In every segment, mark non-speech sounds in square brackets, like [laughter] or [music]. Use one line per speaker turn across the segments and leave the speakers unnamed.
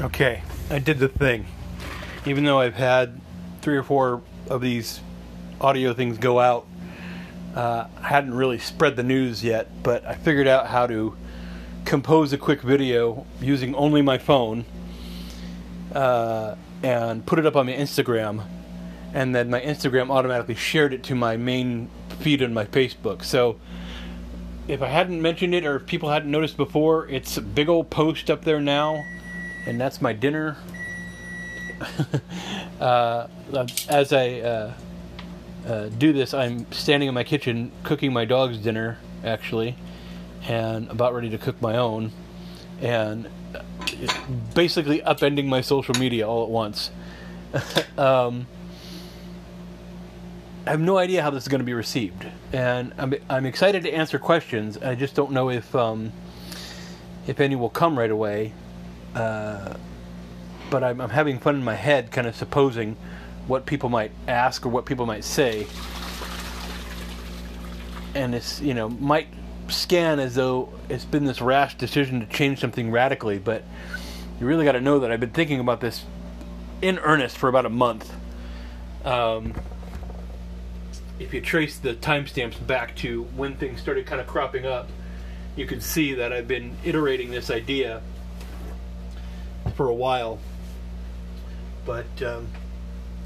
Okay, I did the thing. Even though I've had three or four of these audio things go out, uh, I hadn't really spread the news yet, but I figured out how to compose a quick video using only my phone uh, and put it up on my Instagram. And then my Instagram automatically shared it to my main feed on my Facebook. So if I hadn't mentioned it or if people hadn't noticed before, it's a big old post up there now and that's my dinner. [laughs] uh, as I uh, uh, do this, I'm standing in my kitchen cooking my dog's dinner, actually, and about ready to cook my own, and basically upending my social media all at once. [laughs] um, I have no idea how this is going to be received, and I'm I'm excited to answer questions. I just don't know if um, if any will come right away. Uh, but I'm, I'm, having fun in my head, kind of supposing what people might ask or what people might say, and it's you know might scan as though it's been this rash decision to change something radically, but you really got to know that I've been thinking about this in earnest for about a month. Um, if you trace the timestamps back to when things started kind of cropping up, you can see that I've been iterating this idea for a while. But um,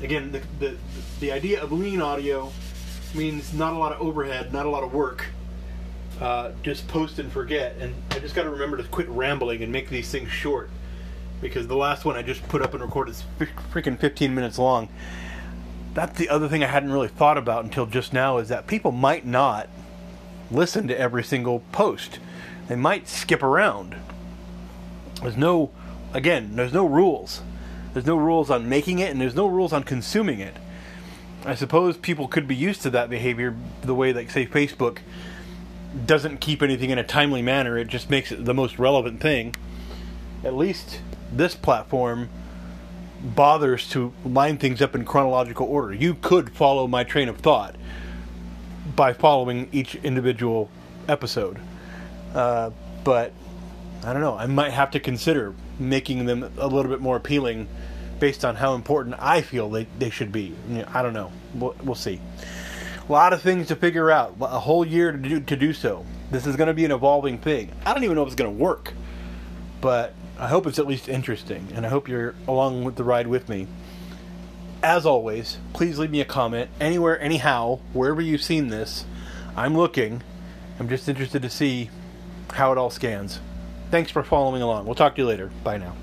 again, the, the the idea of lean audio means not a lot of overhead, not a lot of work. Uh, just post and forget, and I just got to remember to quit rambling and make these things short. Because the last one I just put up and recorded is freaking 15 minutes long. That's the other thing I hadn't really thought about until just now is that people might not listen to every single post. They might skip around. There's no again, there's no rules. There's no rules on making it, and there's no rules on consuming it. I suppose people could be used to that behavior the way, like, say, Facebook doesn't keep anything in a timely manner, it just makes it the most relevant thing. At least this platform bothers to line things up in chronological order. You could follow my train of thought by following each individual episode. Uh, but I don't know, I might have to consider making them a little bit more appealing based on how important I feel they, they should be. I don't know. We'll, we'll see. A lot of things to figure out. A whole year to do, to do so. This is going to be an evolving thing. I don't even know if it's going to work, but I hope it's at least interesting, and I hope you're along with the ride with me. As always, please leave me a comment anywhere, anyhow, wherever you've seen this. I'm looking. I'm just interested to see how it all scans. Thanks for following along. We'll talk to you later. Bye now.